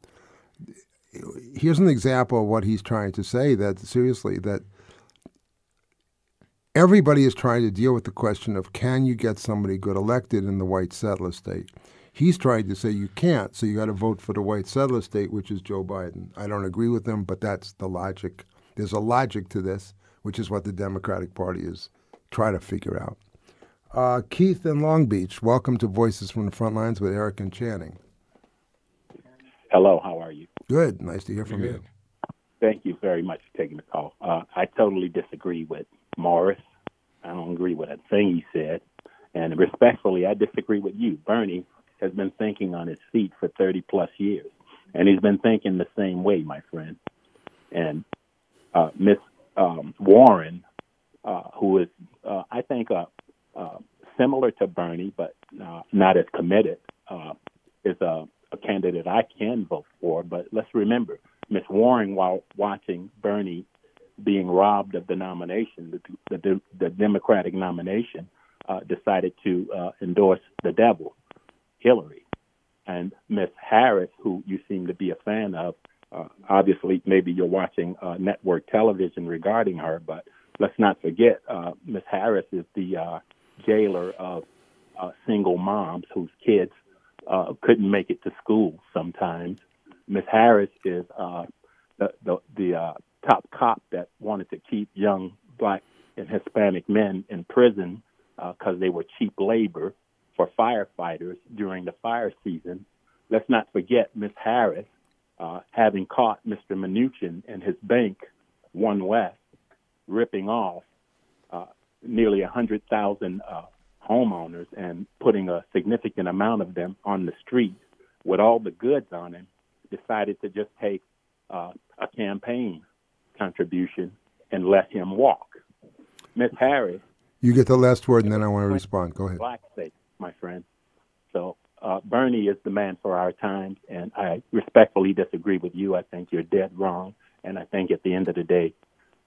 Here's an example of what he's trying to say that, seriously, that everybody is trying to deal with the question of can you get somebody good elected in the white settler state? He's trying to say you can't, so you got to vote for the white settler state, which is Joe Biden. I don't agree with him, but that's the logic. There's a logic to this, which is what the Democratic Party is trying to figure out. Uh, Keith in Long Beach, welcome to Voices from the Front Lines with Eric and Channing. Hello, how are you? Good. Nice to hear from you. Thank you very much for taking the call. Uh, I totally disagree with Morris. I don't agree with a thing he said. And respectfully, I disagree with you. Bernie has been thinking on his feet for 30 plus years, and he's been thinking the same way, my friend. And uh, Miss um, Warren, uh, who is, uh, I think, uh, uh, similar to Bernie, but uh, not as committed, uh, is a, a candidate I can vote for. But let's remember, Miss Warren, while watching Bernie being robbed of the nomination, the, the, the Democratic nomination, uh, decided to uh, endorse the devil, Hillary. And Miss Harris, who you seem to be a fan of, uh, obviously maybe you're watching uh, network television regarding her, but let's not forget uh, Miss Harris is the uh, jailer of uh, single moms whose kids uh, couldn't make it to school sometimes. Miss Harris is uh, the the, the uh, top cop that wanted to keep young black and Hispanic men in prison because uh, they were cheap labor for firefighters during the fire season. Let's not forget Miss Harris uh, having caught Mr. Mnuchin and his bank, One West, ripping off uh, nearly 100,000 uh, homeowners and putting a significant amount of them on the street with all the goods on them, decided to just take uh, a campaign contribution and let him walk. Miss Harris. You get the last word, and then I want to respond. Go ahead. Black state, my friend. So uh, Bernie is the man for our times, and I respectfully disagree with you. I think you're dead wrong, and I think at the end of the day,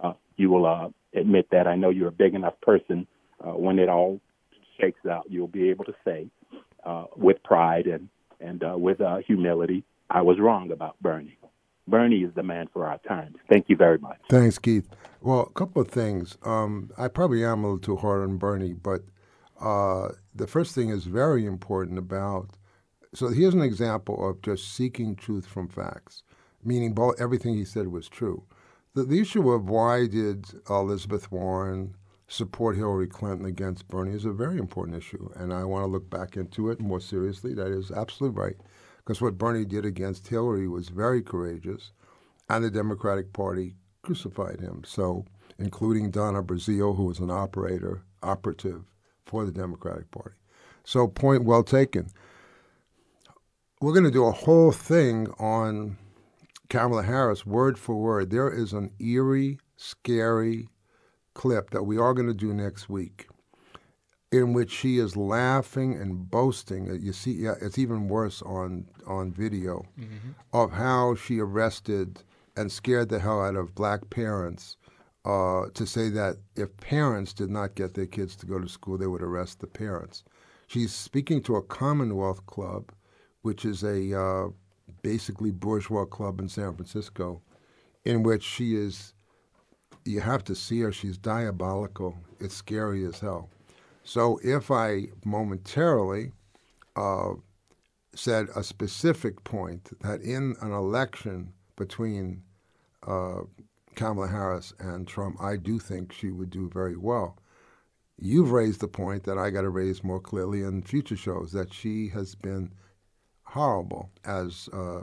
uh, you will uh, admit that. I know you're a big enough person. Uh, when it all shakes out, you'll be able to say, uh, with pride and and uh, with uh, humility, I was wrong about Bernie. Bernie is the man for our times. Thank you very much. Thanks, Keith. Well, a couple of things. Um, I probably am a little too hard on Bernie, but uh, the first thing is very important about. So here's an example of just seeking truth from facts, meaning both, everything he said was true. The, the issue of why did uh, Elizabeth Warren support Hillary Clinton against Bernie is a very important issue, and I want to look back into it more seriously. That is absolutely right, because what Bernie did against Hillary was very courageous, and the Democratic Party crucified him. So, including Donna Brazile, who was an operator, operative for the Democratic Party. So, point well taken. We're going to do a whole thing on Kamala Harris, word for word. There is an eerie, scary clip that we are going to do next week in which she is laughing and boasting. You see, yeah, it's even worse on on video mm-hmm. of how she arrested and scared the hell out of black parents uh, to say that if parents did not get their kids to go to school, they would arrest the parents. She's speaking to a Commonwealth Club, which is a uh, basically bourgeois club in San Francisco, in which she is. You have to see her. She's diabolical. It's scary as hell. So if I momentarily uh, said a specific point that in an election between uh, Kamala Harris and Trump, I do think she would do very well. You've raised the point that I got to raise more clearly in future shows that she has been horrible as uh,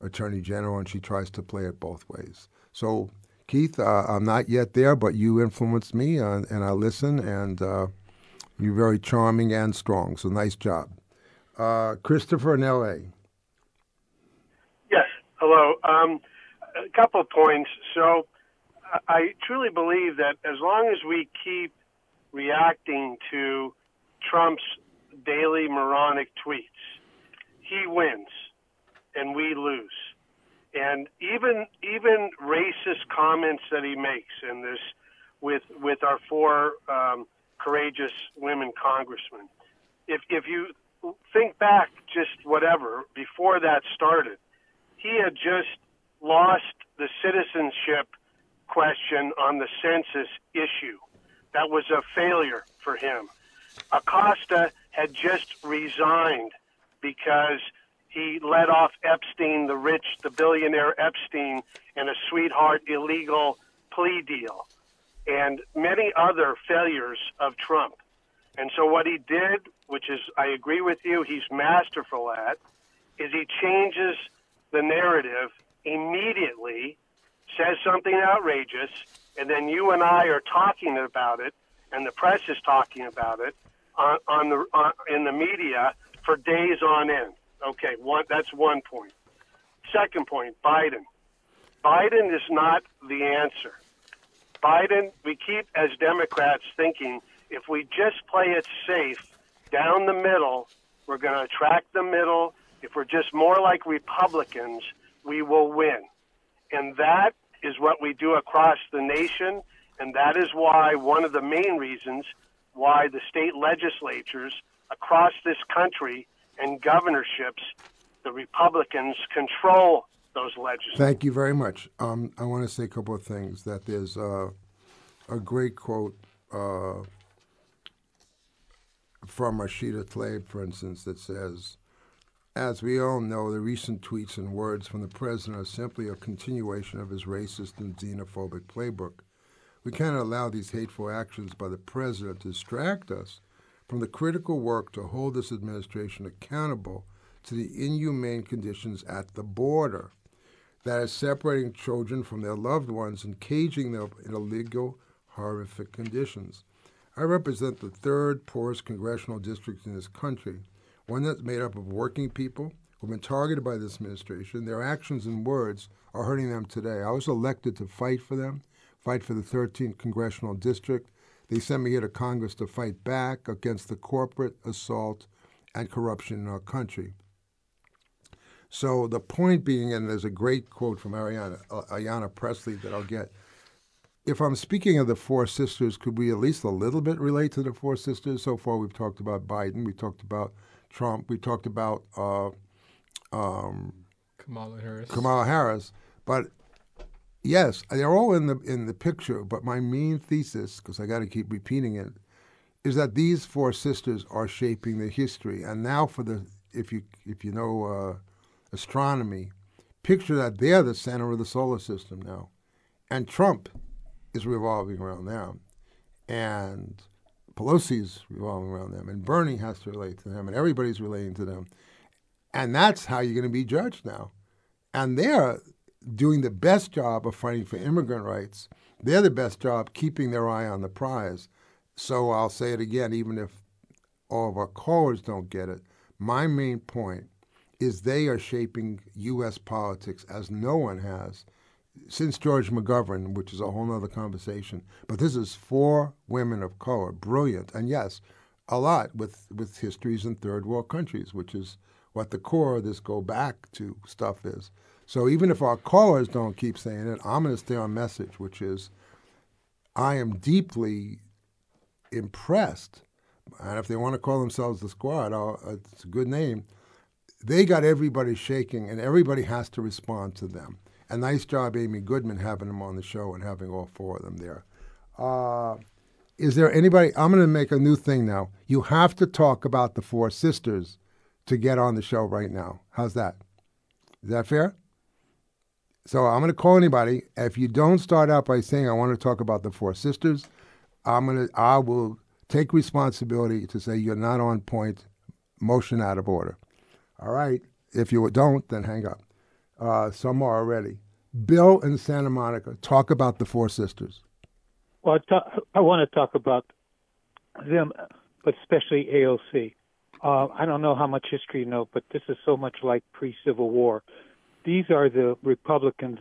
Attorney General, and she tries to play it both ways. So, Keith, uh, I'm not yet there, but you influenced me, uh, and I listen, and uh, you're very charming and strong. So, nice job. Uh, Christopher in L.A. Yes. Hello. Um, a couple of points. So, I truly believe that as long as we keep reacting to Trump's daily moronic tweets, he wins and we lose. And even even racist comments that he makes in this with with our four um, courageous women congressmen. If if you think back just whatever before that started, he had just lost the citizenship question on the census issue. That was a failure for him. Acosta had just resigned because he let off Epstein, the rich, the billionaire Epstein, in a sweetheart illegal plea deal, and many other failures of Trump. And so what he did, which is, I agree with you, he's masterful at, is he changes the narrative immediately, says something outrageous, and then you and I are talking about it, and the press is talking about it on, on the on, in the media for days on end. Okay, one that's one point. Second point, Biden. Biden is not the answer. Biden, we keep as Democrats thinking if we just play it safe down the middle, we're going to attract the middle. If we're just more like Republicans, we will win. And that is what we do across the nation. And that is why one of the main reasons why the state legislatures across this country and governorships, the Republicans control those legislatures. Thank you very much. Um, I want to say a couple of things. That there's uh, a great quote uh, from Rashida Tlaib, for instance, that says, as we all know, the recent tweets and words from the president are simply a continuation of his racist and xenophobic playbook. We cannot allow these hateful actions by the president to distract us from the critical work to hold this administration accountable to the inhumane conditions at the border that is separating children from their loved ones and caging them in illegal, horrific conditions. I represent the third poorest congressional district in this country, one that's made up of working people who've been targeted by this administration. Their actions and words are hurting them today. I was elected to fight for them, fight for the 13th congressional district, they sent me here to Congress to fight back against the corporate assault and corruption in our country. So the point being, and there's a great quote from Ariana, uh, Ayanna Pressley that I'll get. If I'm speaking of the Four Sisters, could we at least a little bit relate to the Four Sisters? So far, we've talked about Biden, we talked about Trump, we talked about uh, um, Kamala Harris. Kamala Harris, but yes, they're all in the in the picture. But my main thesis, because I got to keep repeating it, is that these four sisters are shaping the history. And now, for the if you if you know uh, astronomy, picture that they're the center of the solar system now, and Trump is revolving around them, and Pelosi's revolving around them, and Bernie has to relate to them, and everybody's relating to them, and that's how you're going to be judged now. And they're doing the best job of fighting for immigrant rights. They're the best job keeping their eye on the prize. So I'll say it again, even if all of our callers don't get it. My main point is they are shaping U.S. politics as no one has since George McGovern, which is a whole other conversation. But this is four women of color, brilliant, and yes, a lot with, with histories in third world countries, which is what the core of this go back to stuff is. So even if our callers don't keep saying it, I'm going to stay on message, which is I am deeply impressed. And if they want to call themselves the squad, I'll, it's a good name. They got everybody shaking, and everybody has to respond to them. A nice job, Amy Goodman, having them on the show and having all four of them there. Uh, is there anybody? I'm going to make a new thing now. You have to talk about the four sisters to get on the show right now. How's that? Is that fair? So I'm going to call anybody. If you don't start out by saying I want to talk about the Four Sisters, I'm going to I will take responsibility to say you're not on point, motion out of order. All right. If you don't, then hang up. Uh, some are already. Bill in Santa Monica, talk about the Four Sisters. Well, I, talk, I want to talk about them, but especially AOC. Uh, I don't know how much history you know, but this is so much like pre-Civil War. These are the Republicans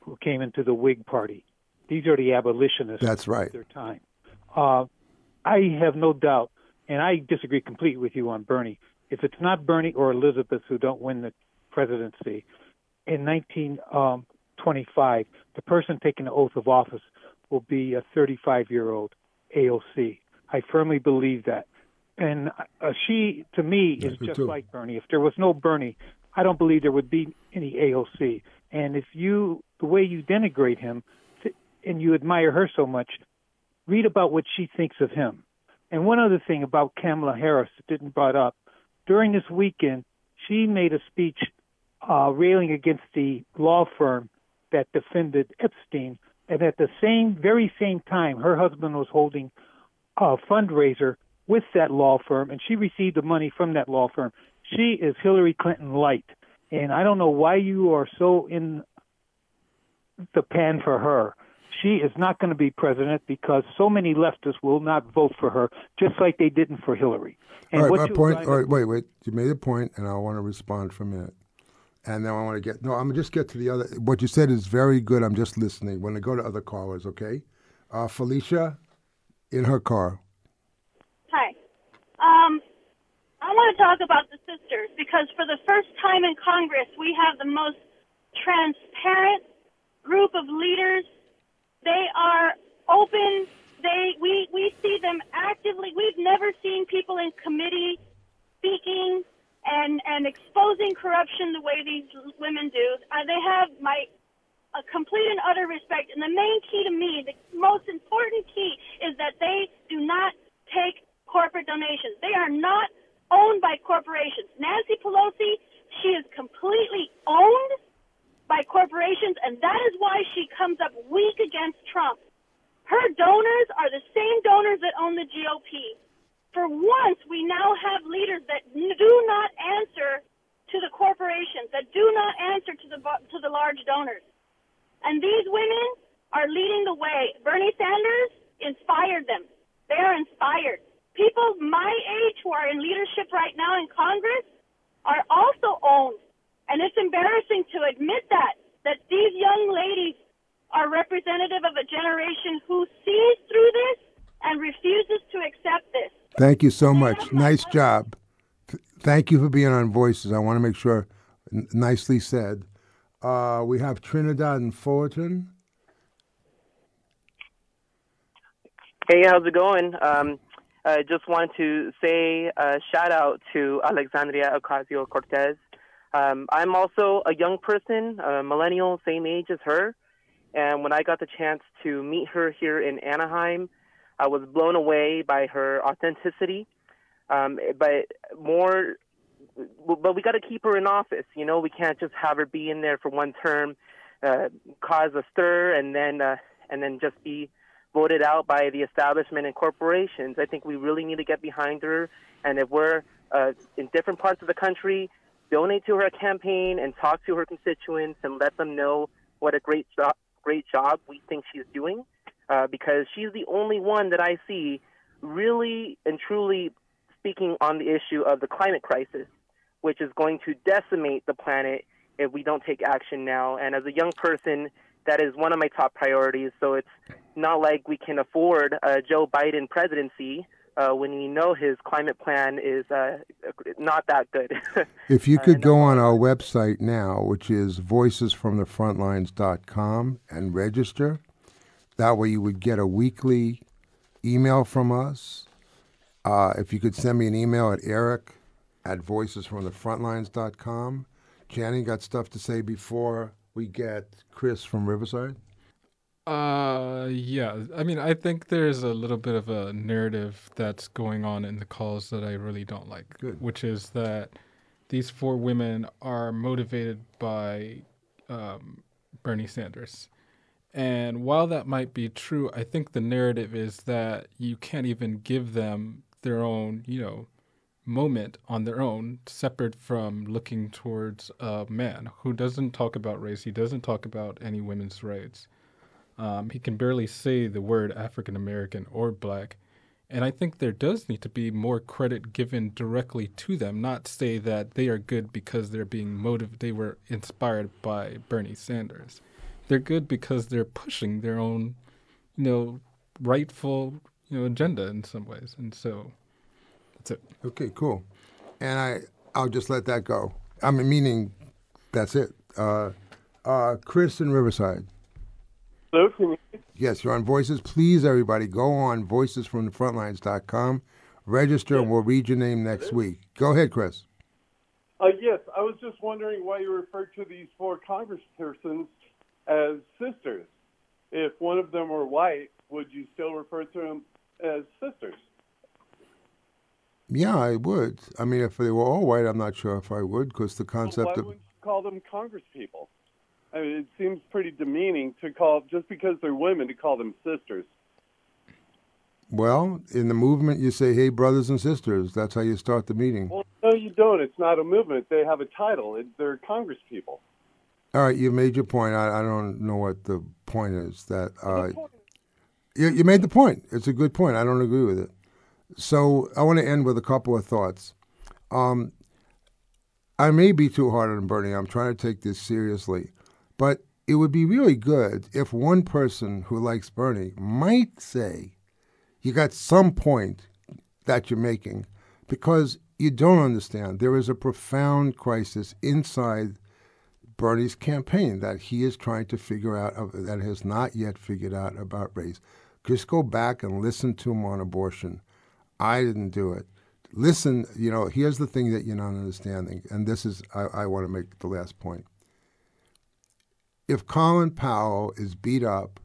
who came into the Whig Party. These are the abolitionists. That's right. Of their time. Uh, I have no doubt, and I disagree completely with you on Bernie. If it's not Bernie or Elizabeth who don't win the presidency in 1925, um, the person taking the oath of office will be a 35-year-old AOC. I firmly believe that. And uh, she, to me, is just too. like Bernie. If there was no Bernie, I don't believe there would be any AOC. And if you, the way you denigrate him, and you admire her so much, read about what she thinks of him. And one other thing about Kamala Harris that didn't brought up during this weekend, she made a speech uh, railing against the law firm that defended Epstein, and at the same, very same time, her husband was holding a fundraiser with that law firm, and she received the money from that law firm. She is Hillary Clinton light, and I don't know why you are so in the pan for her. She is not going to be president because so many leftists will not vote for her, just like they didn't for Hillary. And all right, my point. All right, wait, wait. You made a point, and I want to respond for a minute. And then I want to get no. I'm gonna just get to the other. What you said is very good. I'm just listening. When I go to other callers, okay? Uh, Felicia, in her car. Hi. Um, I want to talk about the sisters because for the first time in Congress, we have the most transparent group of leaders. They are open. They we we see them actively. We've never seen people in committee speaking and and exposing corruption the way these women do. Uh, they have my a complete and utter respect. And the main key to me, the most important key, is that they do not take corporate donations. They are not owned by corporations. Nancy Pelosi, she is completely owned by corporations, and that is why she comes up weak against Trump. Her donors are the same donors that own the GOP for once, we now have leaders that do not answer to the corporations, that do not answer to the to the large donors, and these women are leading the way. Bernie Sanders inspired them. They are inspired. People my age who are in leadership right now in Congress are also owned, and it's embarrassing to admit that that these young ladies are representative of a generation who sees through this and refuses to accept this. Thank you so much. Nice job. Thank you for being on Voices. I want to make sure, n- nicely said. Uh, we have Trinidad and Fullerton. Hey, how's it going? Um, I just want to say a shout out to Alexandria Ocasio Cortez. Um, I'm also a young person, a millennial, same age as her. And when I got the chance to meet her here in Anaheim, I was blown away by her authenticity. Um, but more, but we got to keep her in office. You know, we can't just have her be in there for one term, uh, cause a stir, and then uh, and then just be voted out by the establishment and corporations. I think we really need to get behind her. And if we're uh, in different parts of the country, donate to her campaign and talk to her constituents and let them know what a great job, great job we think she's doing uh, because she's the only one that I see really and truly speaking on the issue of the climate crisis, which is going to decimate the planet if we don't take action now. And as a young person, that is one of my top priorities. So it's not like we can afford a Joe Biden presidency uh, when we know his climate plan is uh, not that good. [LAUGHS] if you could go on our website now, which is voicesfromthefrontlines.com, and register, that way, you would get a weekly email from us. Uh, if you could send me an email at eric at voicesfromthefrontlines.com. Channing got stuff to say before we get Chris from Riverside? Uh, yeah. I mean, I think there's a little bit of a narrative that's going on in the calls that I really don't like. Good. Which is that these four women are motivated by um, Bernie Sanders. And while that might be true, I think the narrative is that you can't even give them their own, you know, moment on their own, separate from looking towards a man who doesn't talk about race. He doesn't talk about any women's rights. Um, he can barely say the word African American or black. And I think there does need to be more credit given directly to them, not say that they are good because they're being motivated, they were inspired by Bernie Sanders. They're good because they're pushing their own, you know, rightful, you know, agenda in some ways. And so that's it. Okay, cool. And I, I'll just let that go. I mean, meaning that's it. Uh, uh, Chris in Riverside. Hello, can you? Yes, you're on Voices. Please, everybody, go on voicesfromthefrontlines.com, register, and we'll read your name next week. Go ahead, Chris. Uh, yes, I was just wondering why you referred to these four congresspersons as sisters. If one of them were white, would you still refer to them as sisters? Yeah, I would. I mean, if they were all white, I'm not sure if I would, because the concept why of call them congresspeople? I mean, it seems pretty demeaning to call just because they're women to call them sisters. well, in the movement, you say, "Hey, brothers and sisters." That's how you start the meeting. Well, no, you don't. It's not a movement. They have a title. It, they're congresspeople. All right, you made your point. I, I don't know what the point is. That uh, you, you made the point. It's a good point. I don't agree with it. So I want to end with a couple of thoughts. Um, I may be too hard on Bernie. I'm trying to take this seriously, but it would be really good if one person who likes Bernie might say, "You got some point that you're making," because you don't understand. There is a profound crisis inside Bernie's campaign that he is trying to figure out that has not yet figured out about race. Just go back and listen to him on abortion. I didn't do it. Listen, you know, here's the thing that you're not understanding, and this is, I, I want to make the last point. If Colin Powell is beat up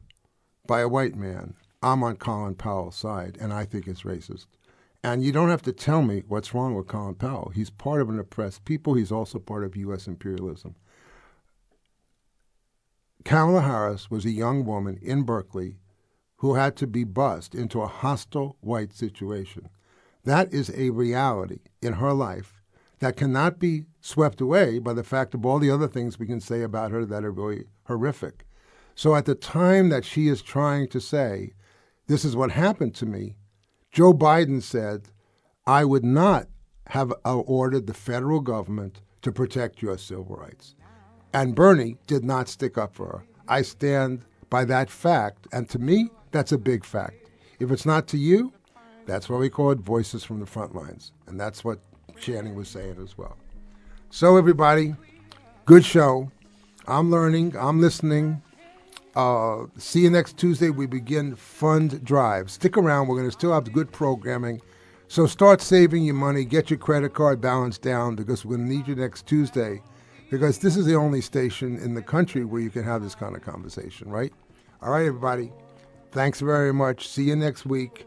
by a white man, I'm on Colin Powell's side, and I think it's racist. And you don't have to tell me what's wrong with Colin Powell. He's part of an oppressed people. He's also part of U.S. imperialism. Kamala Harris was a young woman in Berkeley who had to be bussed into a hostile white situation. That is a reality in her life that cannot be swept away by the fact of all the other things we can say about her that are really horrific. So at the time that she is trying to say, this is what happened to me, Joe Biden said, I would not have uh, ordered the federal government to protect your civil rights. And Bernie did not stick up for her. I stand by that fact. And to me, that's a big fact. If it's not to you, that's why we call it Voices from the Front Lines. And that's what Channing was saying as well. So, everybody, good show. I'm learning, I'm listening. Uh, see you next Tuesday. We begin Fund Drive. Stick around. We're going to still have good programming. So start saving your money. Get your credit card balance down because we're going to need you next Tuesday because this is the only station in the country where you can have this kind of conversation, right? All right, everybody. Thanks very much. See you next week.